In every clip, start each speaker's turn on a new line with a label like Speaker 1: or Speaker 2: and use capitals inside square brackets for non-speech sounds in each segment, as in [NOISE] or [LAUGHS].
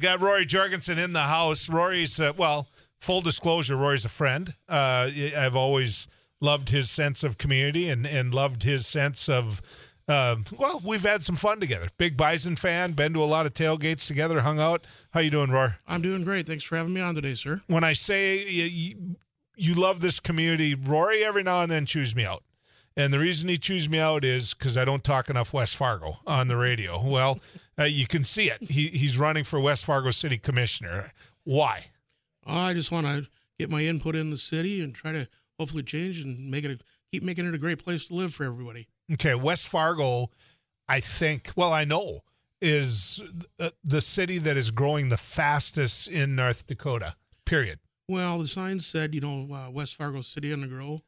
Speaker 1: Got Rory Jorgensen in the house. Rory's, uh, well, full disclosure, Rory's a friend. Uh, I've always loved his sense of community and, and loved his sense of, uh, well, we've had some fun together. Big Bison fan, been to a lot of tailgates together, hung out. How you doing, Rory?
Speaker 2: I'm doing great. Thanks for having me on today, sir.
Speaker 1: When I say you, you, you love this community, Rory every now and then chews me out. And the reason he chews me out is because I don't talk enough West Fargo on the radio. Well, uh, you can see it. He, he's running for West Fargo City Commissioner. Why?
Speaker 2: I just want to get my input in the city and try to hopefully change and make it a, keep making it a great place to live for everybody.
Speaker 1: Okay, West Fargo, I think. Well, I know is uh, the city that is growing the fastest in North Dakota. Period.
Speaker 2: Well, the sign said, you know, uh, West Fargo City on the grow.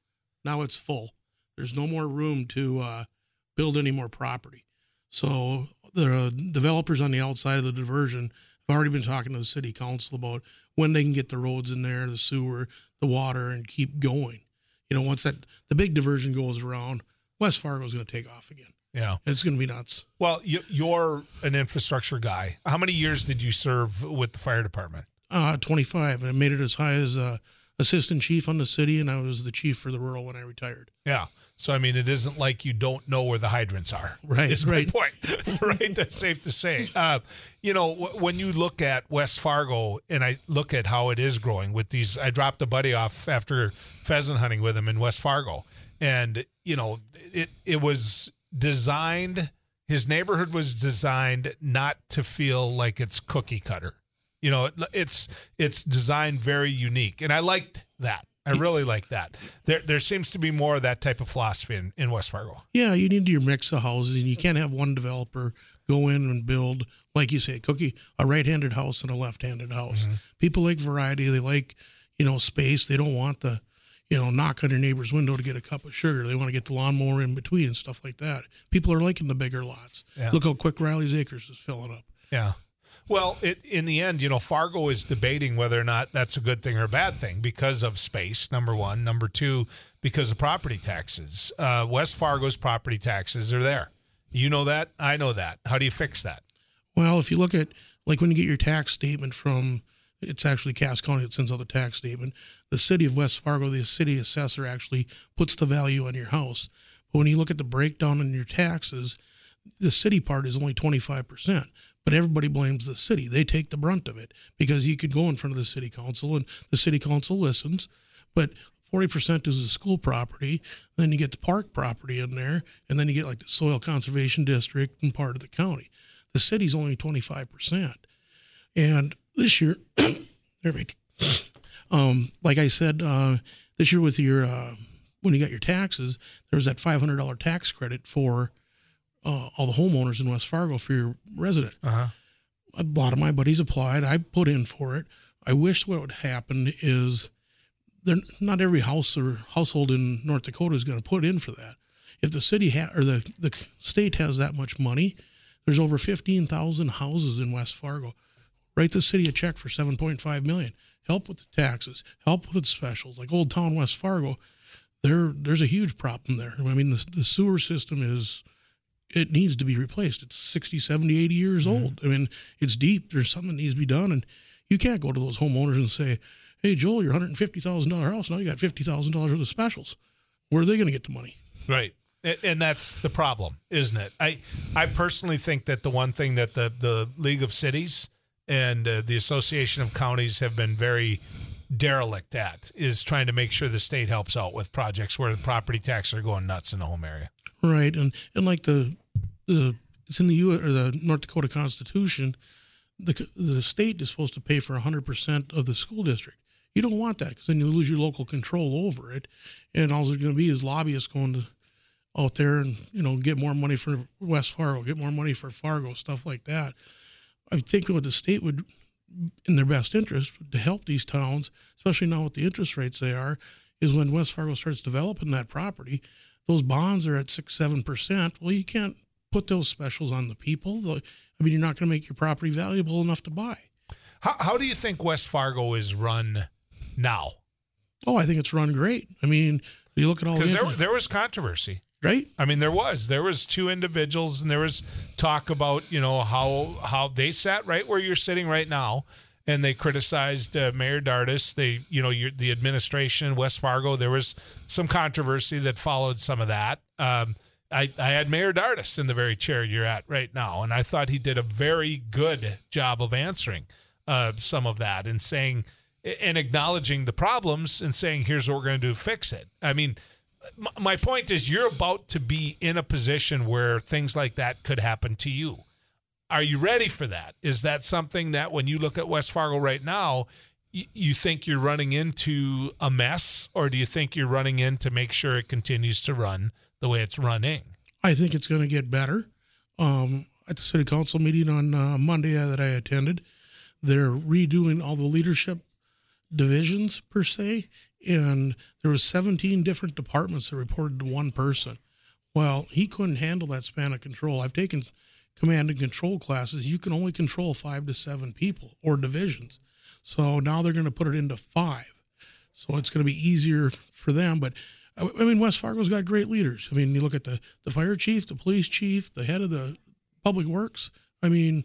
Speaker 2: Now it's full. There's no more room to uh, build any more property. So the uh, developers on the outside of the diversion have already been talking to the city council about when they can get the roads in there, the sewer, the water, and keep going. You know, once that the big diversion goes around, West Fargo is going to take off again.
Speaker 1: Yeah,
Speaker 2: it's going to be nuts.
Speaker 1: Well, you, you're an infrastructure guy. How many years did you serve with the fire department?
Speaker 2: Uh, 25, and I made it as high as uh, assistant chief on the city, and I was the chief for the rural when I retired.
Speaker 1: Yeah. So I mean, it isn't like you don't know where the hydrants are. [LAUGHS]
Speaker 2: Right.
Speaker 1: Is
Speaker 2: right.
Speaker 1: my point. [LAUGHS] right. That's safe to say. Uh, you know, w- when you look at West Fargo, and I look at how it is growing with these, I dropped a buddy off after pheasant hunting with him in West Fargo, and you know, it it was designed. His neighborhood was designed not to feel like it's cookie cutter. You know, it's it's designed very unique, and I liked that. I really like that. There there seems to be more of that type of philosophy in, in West Fargo.
Speaker 2: Yeah, you need your mix of houses, and you can't have one developer go in and build, like you say, cookie a right-handed house and a left-handed house. Mm-hmm. People like variety. They like you know space. They don't want the you know knock on your neighbor's window to get a cup of sugar. They want to get the lawnmower in between and stuff like that. People are liking the bigger lots. Yeah. Look how quick Reiles Acres is filling up.
Speaker 1: Yeah. Well, it, in the end, you know, Fargo is debating whether or not that's a good thing or a bad thing because of space, number one. Number two, because of property taxes. Uh, West Fargo's property taxes are there. You know that. I know that. How do you fix that?
Speaker 2: Well, if you look at, like, when you get your tax statement from, it's actually Cass County that sends out the tax statement. The city of West Fargo, the city assessor actually puts the value on your house. But when you look at the breakdown in your taxes, the city part is only 25% but everybody blames the city. They take the brunt of it because you could go in front of the city council and the city council listens, but 40% is the school property. Then you get the park property in there, and then you get like the soil conservation district and part of the county. The city's only 25%. And this year, [CLEARS THROAT] um, like I said, uh, this year with your, uh, when you got your taxes, there was that $500 tax credit for uh, all the homeowners in West Fargo for your resident.
Speaker 1: Uh-huh.
Speaker 2: A lot of my buddies applied. I put in for it. I wish what would happen is there not every house or household in North Dakota is going to put in for that. If the city ha- or the the state has that much money, there's over 15,000 houses in West Fargo. Write the city a check for 7.5 million. Help with the taxes. Help with the specials. Like Old Town West Fargo, there there's a huge problem there. I mean, the, the sewer system is it needs to be replaced. It's 60, 70, 80 years mm-hmm. old. I mean, it's deep. There's something that needs to be done. And you can't go to those homeowners and say, hey, Joel, your $150,000 house, now you got $50,000 worth of specials. Where are they going to get the money?
Speaker 1: Right. And that's the problem, isn't it? I I personally think that the one thing that the, the League of Cities and uh, the Association of Counties have been very derelict at is trying to make sure the state helps out with projects where the property taxes are going nuts in the home area.
Speaker 2: Right, and and like the the it's in the U or the North Dakota Constitution, the the state is supposed to pay for hundred percent of the school district. You don't want that because then you lose your local control over it, and all there's going to be is lobbyists going to out there and you know get more money for West Fargo, get more money for Fargo, stuff like that. I think what the state would, in their best interest, to help these towns, especially now with the interest rates they are, is when West Fargo starts developing that property, those bonds are at six, seven percent. Well, you can't put those specials on the people. I mean, you're not going to make your property valuable enough to buy.
Speaker 1: How, how do you think West Fargo is run now?
Speaker 2: Oh, I think it's run great. I mean, you look at all the.
Speaker 1: because there, there was controversy.
Speaker 2: right?
Speaker 1: I mean, there was there was two individuals, and there was talk about you know how how they sat right where you're sitting right now, and they criticized uh, Mayor Dardis. They you know your, the administration in West Fargo. There was some controversy that followed some of that. Um, I, I had Mayor Dardis in the very chair you're at right now, and I thought he did a very good job of answering uh, some of that and saying and acknowledging the problems and saying, "Here's what we're going to do to fix it." I mean, my point is, you're about to be in a position where things like that could happen to you. Are you ready for that? Is that something that when you look at West Fargo right now, you think you're running into a mess, or do you think you're running in to make sure it continues to run the way it's running?
Speaker 2: I think it's going to get better. Um, at the city council meeting on uh, Monday that I attended, they're redoing all the leadership divisions per se, and there was 17 different departments that reported to one person. Well, he couldn't handle that span of control. I've taken command and control classes. You can only control five to seven people or divisions. So now they're going to put it into five. So it's going to be easier for them. But I mean, West Fargo's got great leaders. I mean, you look at the, the fire chief, the police chief, the head of the public works. I mean,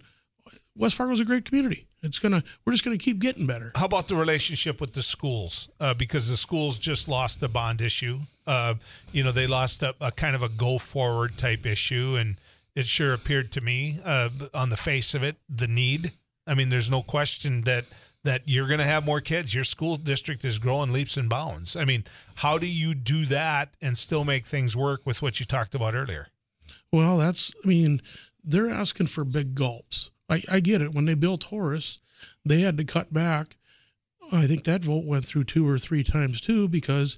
Speaker 2: West Fargo's a great community. It's gonna. We're just gonna keep getting better.
Speaker 1: How about the relationship with the schools? Uh, because the schools just lost the bond issue. Uh, you know, they lost a, a, kind of a go forward type issue, and it sure appeared to me uh, on the face of it the need. I mean, there's no question that that you're going to have more kids. Your school district is growing leaps and bounds. I mean, how do you do that and still make things work with what you talked about earlier?
Speaker 2: Well, that's. I mean, they're asking for big gulps. I, I get it. When they built Horace, they had to cut back. I think that vote went through two or three times too because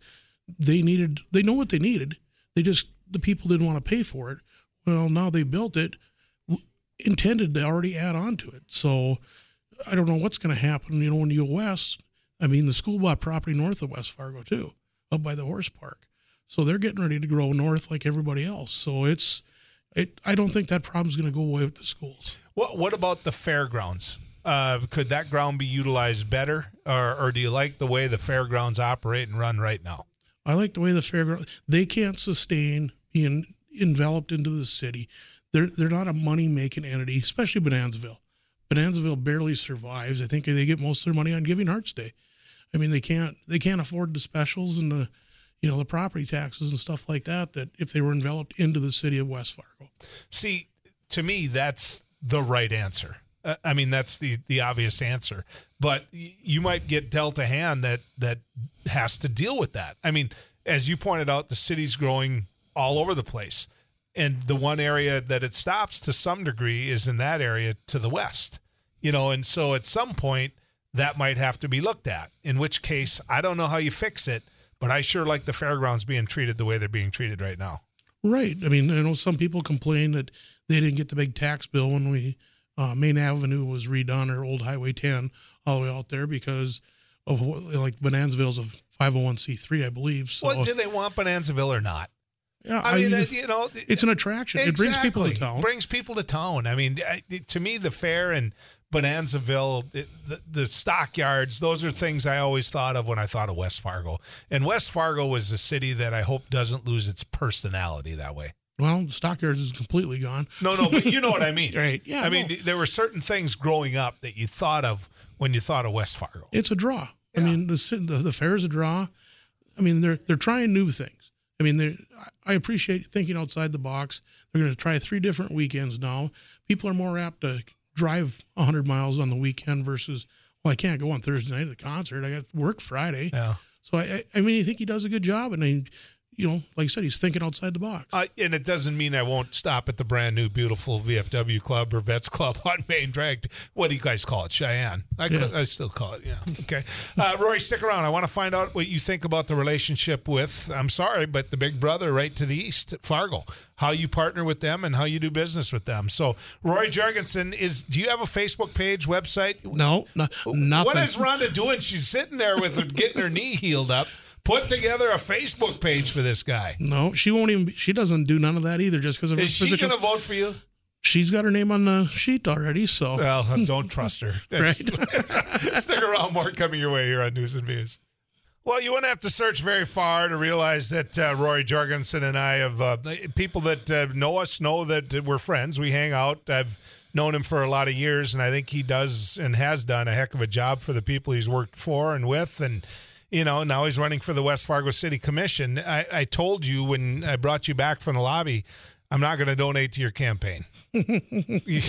Speaker 2: they needed. They know what they needed. They just the people didn't want to pay for it. Well, now they built it, intended to already add on to it. So I don't know what's going to happen. You know, when you go west, I mean, the school bought property north of West Fargo too, up by the horse park. So they're getting ready to grow north like everybody else. So it's, it. I don't think that problem's going to go away with the schools.
Speaker 1: What What about the fairgrounds? Uh, could that ground be utilized better, or, or do you like the way the fairgrounds operate and run right now?
Speaker 2: I like the way the fairgrounds. They can't sustain being enveloped into the city. They're they're not a money making entity, especially Bonanzaville. Bonanzaville barely survives. I think they get most of their money on Giving Hearts Day. I mean, they can't they can't afford the specials and the you know the property taxes and stuff like that. That if they were enveloped into the city of West Fargo.
Speaker 1: See, to me, that's the right answer. Uh, I mean, that's the the obvious answer. But you might get dealt a hand that that has to deal with that. I mean, as you pointed out, the city's growing all over the place, and the one area that it stops to some degree is in that area to the west. You know, and so at some point that might have to be looked at. In which case, I don't know how you fix it, but I sure like the fairgrounds being treated the way they're being treated right now.
Speaker 2: Right. I mean, I know some people complain that they didn't get the big tax bill when we uh, Main Avenue was redone or Old Highway 10 all the way out there because of what- like Bonanzaville's a 501c3, I believe. So
Speaker 1: Well, do they want Bonanzaville or not?
Speaker 2: Yeah,
Speaker 1: I mean, that, you know,
Speaker 2: it's an attraction. It brings people to
Speaker 1: Exactly.
Speaker 2: town.
Speaker 1: Brings people to town. I mean, to me, the fair and Bonanzaville, the, the stockyards, those are things I always thought of when I thought of West Fargo. And West Fargo is a city that I hope doesn't lose its personality that way.
Speaker 2: well, the Stockyards is completely gone.
Speaker 1: No, no, but you know what I mean. [LAUGHS]
Speaker 2: Right. Yeah,
Speaker 1: I mean, there were certain things growing up that you thought of when you thought of West Fargo.
Speaker 2: It's a draw. I mean, the, the the fair's a draw. I mean, they're they're trying new things. I mean, I appreciate thinking outside the box. They're going to try three different weekends now. People are more apt to drive 100 miles on the weekend versus well, I can't go on Thursday night to the concert. I got work Friday.
Speaker 1: Yeah.
Speaker 2: So I I- I mean, I think he does a good job, and I, you know, like I said, he's thinking outside the box.
Speaker 1: Uh, and it doesn't mean I won't stop at the brand new, beautiful VFW club or Vets Club on Main Drag. What do you guys call it? Sheyenne. I,
Speaker 2: Yeah.
Speaker 1: I still call it. Yeah. Okay. Uh, Rory, stick around. I want to find out what you think about the relationship with. I'm sorry, but the big brother right to the east, Fargo. How you partner with them and how you do business with them. So, Rory Jorgensen is. Do you have a Facebook page, website?
Speaker 2: no, no, nothing.
Speaker 1: What is Rhonda doing? She's sitting there with her getting her knee healed up. Put together a Facebook page for this guy.
Speaker 2: no, she won't even. She doesn't do none of that either, just because of her
Speaker 1: Is she
Speaker 2: position.
Speaker 1: going to vote for you?
Speaker 2: She's got her name on the sheet already, so
Speaker 1: Well, [LAUGHS] don't trust her. [LAUGHS] That's- Stick around. More coming your way here on News and Views. Well, you wouldn't have to search very far to realize that uh, Rory Jorgensen and I have uh, people that uh, know us know that we're friends. We hang out. I've known him for a lot of years, and I think he does and has done a heck of a job for the people he's worked for and with. And you know, now he's running for the West Fargo City Commission. I, I told you when I brought you back from the lobby, I'm not going to donate to your campaign. [LAUGHS] you,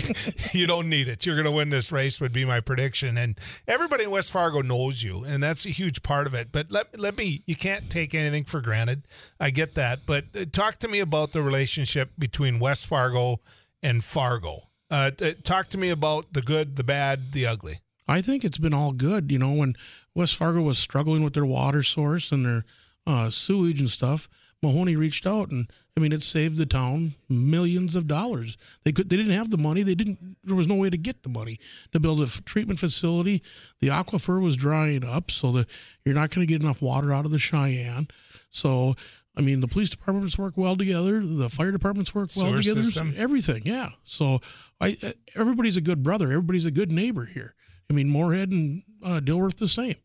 Speaker 1: you, don't need it. You're going to win this race, would be my prediction. And everybody in West Fargo knows you, and that's a huge part of it. But let, let me, you can't take anything for granted. I get that. But uh, talk to me about the relationship between West Fargo and Fargo. Uh, talk to me about the good, the bad, the ugly.
Speaker 2: I think it's been all good. You know, when West Fargo was struggling with their water source and their uh, sewage and stuff, Mahoney reached out and I mean, it saved the town millions of dollars. They could, they didn't have the money. They didn't. There was no way to get the money to build a f- treatment facility. The aquifer was drying up, so that you're not going to get enough water out of the Sheyenne. So, I mean, the police departments work well together. The fire departments work well
Speaker 1: Sewer
Speaker 2: together.
Speaker 1: system.
Speaker 2: Everything, yeah. So, I everybody's a good brother. Everybody's a good neighbor here. I mean, Moorhead and uh, Dilworth the same.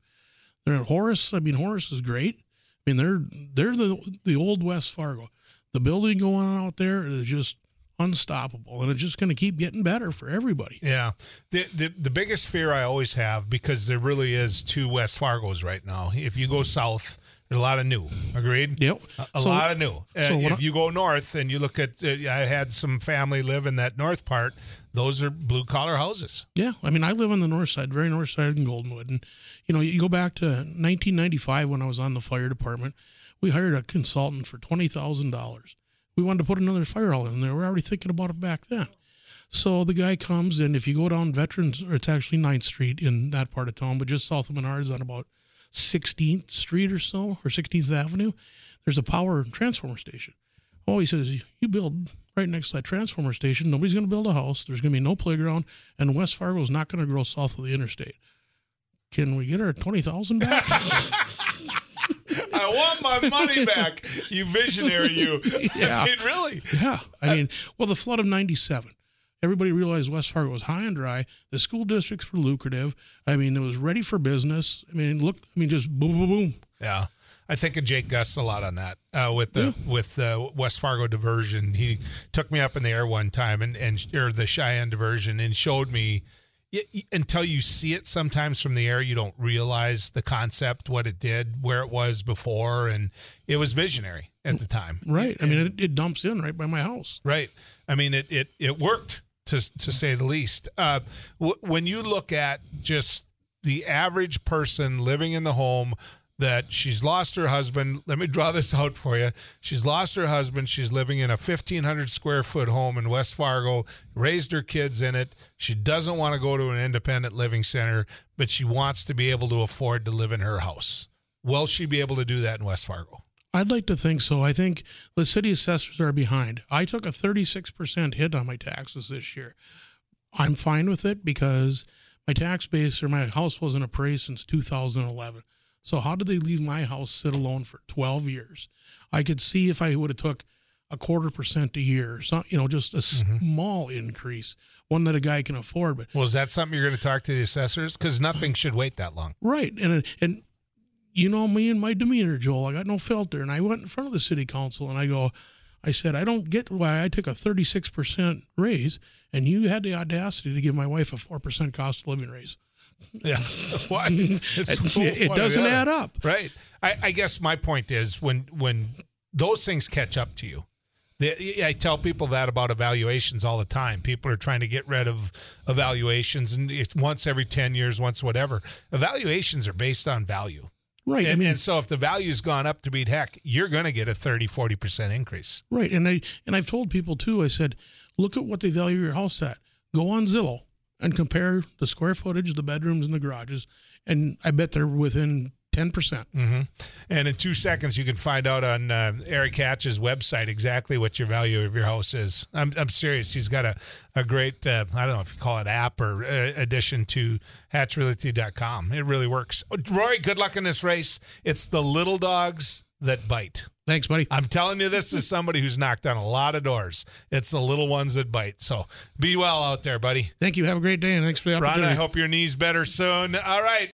Speaker 2: They're Horace. I mean, Horace is great. I mean, they're they're the the old West Fargo. The building going on out there is just unstoppable and it's just going to keep getting better for everybody.
Speaker 1: Yeah. The, the the biggest fear i always have because there really is two west fargos right now. If you go south there's a lot of new. Agreed?
Speaker 2: Yep.
Speaker 1: A, a so, lot of new. uh, so if I, you go north and you look at uh, i had some family live in that north part those are blue collar houses
Speaker 2: yeah i mean i live on the north side very north side in goldenwood and you know you go back to 1995 when i was on the fire department we hired a consultant for twenty thousand dollars. We wanted to put another fire hall in there. We were already thinking about it back then. So the guy comes and if you go down Veterans, or it's actually 9th Street in that part of town, but just south of Menards on about 16th Street or so, or 16th Avenue, there's a power transformer station. Oh, he says, you build right next to that transformer station. Nobody's going to build a house. There's going to be no playground, and West Fargo is not going to grow south of the interstate. Can we get our 20000 back? [LAUGHS] [LAUGHS]
Speaker 1: I want my money back, you visionary, you. [LAUGHS] Yeah. I mean, really?
Speaker 2: Yeah. I mean, well, the flood of 97. Everybody realized West Fargo was high and dry. The school districts were lucrative. I mean, it was ready for business. I mean, look, I mean, just boom, boom, boom.
Speaker 1: Yeah. I think of Jake Gus a lot on that uh, with the yeah. with the West Fargo diversion. He took me up in the air one time and and or the Sheyenne diversion and showed me until you see it sometimes from the air, you don't realize the concept, what it did, where it was before, and it was visionary at the time.
Speaker 2: Right. I mean, it, it dumps in right by my house.
Speaker 1: Right. I mean, it it it worked to to say the least. Uh, w- when you look at just the average person living in the home that she's lost her husband. Let me draw this [LAUGHS] out for you. She's lost her husband. She's living in a 1,500 square foot home in West Fargo, raised her kids in it. She doesn't want to go to an independent living center, but she wants to be able to afford to live in her house. Will she be able to do that in West Fargo?
Speaker 2: I'd like to think so. I think the city assessors are behind. I took a 36% hit on my taxes this year. I'm fine with it because my tax base or my house wasn't appraised since 2011. So how did they leave my house sit alone for 12 years? I could see if I would have took a quarter percent a year, so you know, just a mm-hmm. small increase, one that a guy can afford. But
Speaker 1: well, is that something you're going to talk to the assessors? Because nothing should wait that long,
Speaker 2: right? And and you know me and my demeanor, Joel. I got no filter, and I went in front of the city council and I go, I said, I don't get why I took a 36 percent raise, and you had the audacity to give my wife a four percent cost of living raise.
Speaker 1: Yeah. [LAUGHS]
Speaker 2: It, it doesn't add up.
Speaker 1: Right. I, I, guess my point is when when those things catch up to you. They, I tell people that about evaluations all the time. People are trying to get rid of evaluations, and it's once every ten years, once whatever. Evaluations are based on value.
Speaker 2: Right.
Speaker 1: And,
Speaker 2: I mean,
Speaker 1: and so if the value's gone up to beat heck, you're going to get a 30, 40% increase.
Speaker 2: Right. And I and I've told people too, I said, look at what they value your house at. Go on Zillow and compare the square footage, the bedrooms, and the garages, and I bet they're within 10%.
Speaker 1: mm hmm And in two seconds, you can find out on uh, Eric Hatch's website exactly what your value of your house is. I'm, I'm serious. He's got a, a great, uh, I don't know if you call it app or uh, addition to hatchrealty.com. It really works. Rory, good luck in this race. It's the little dogs that bite.
Speaker 2: Thanks, buddy.
Speaker 1: I'm telling you, this is somebody who's knocked on a lot of doors. It's the little ones that bite. So be well out there, buddy.
Speaker 2: Thank you. Have a great day, and thanks for the opportunity.
Speaker 1: Ron, I hope your knee's better soon. All right.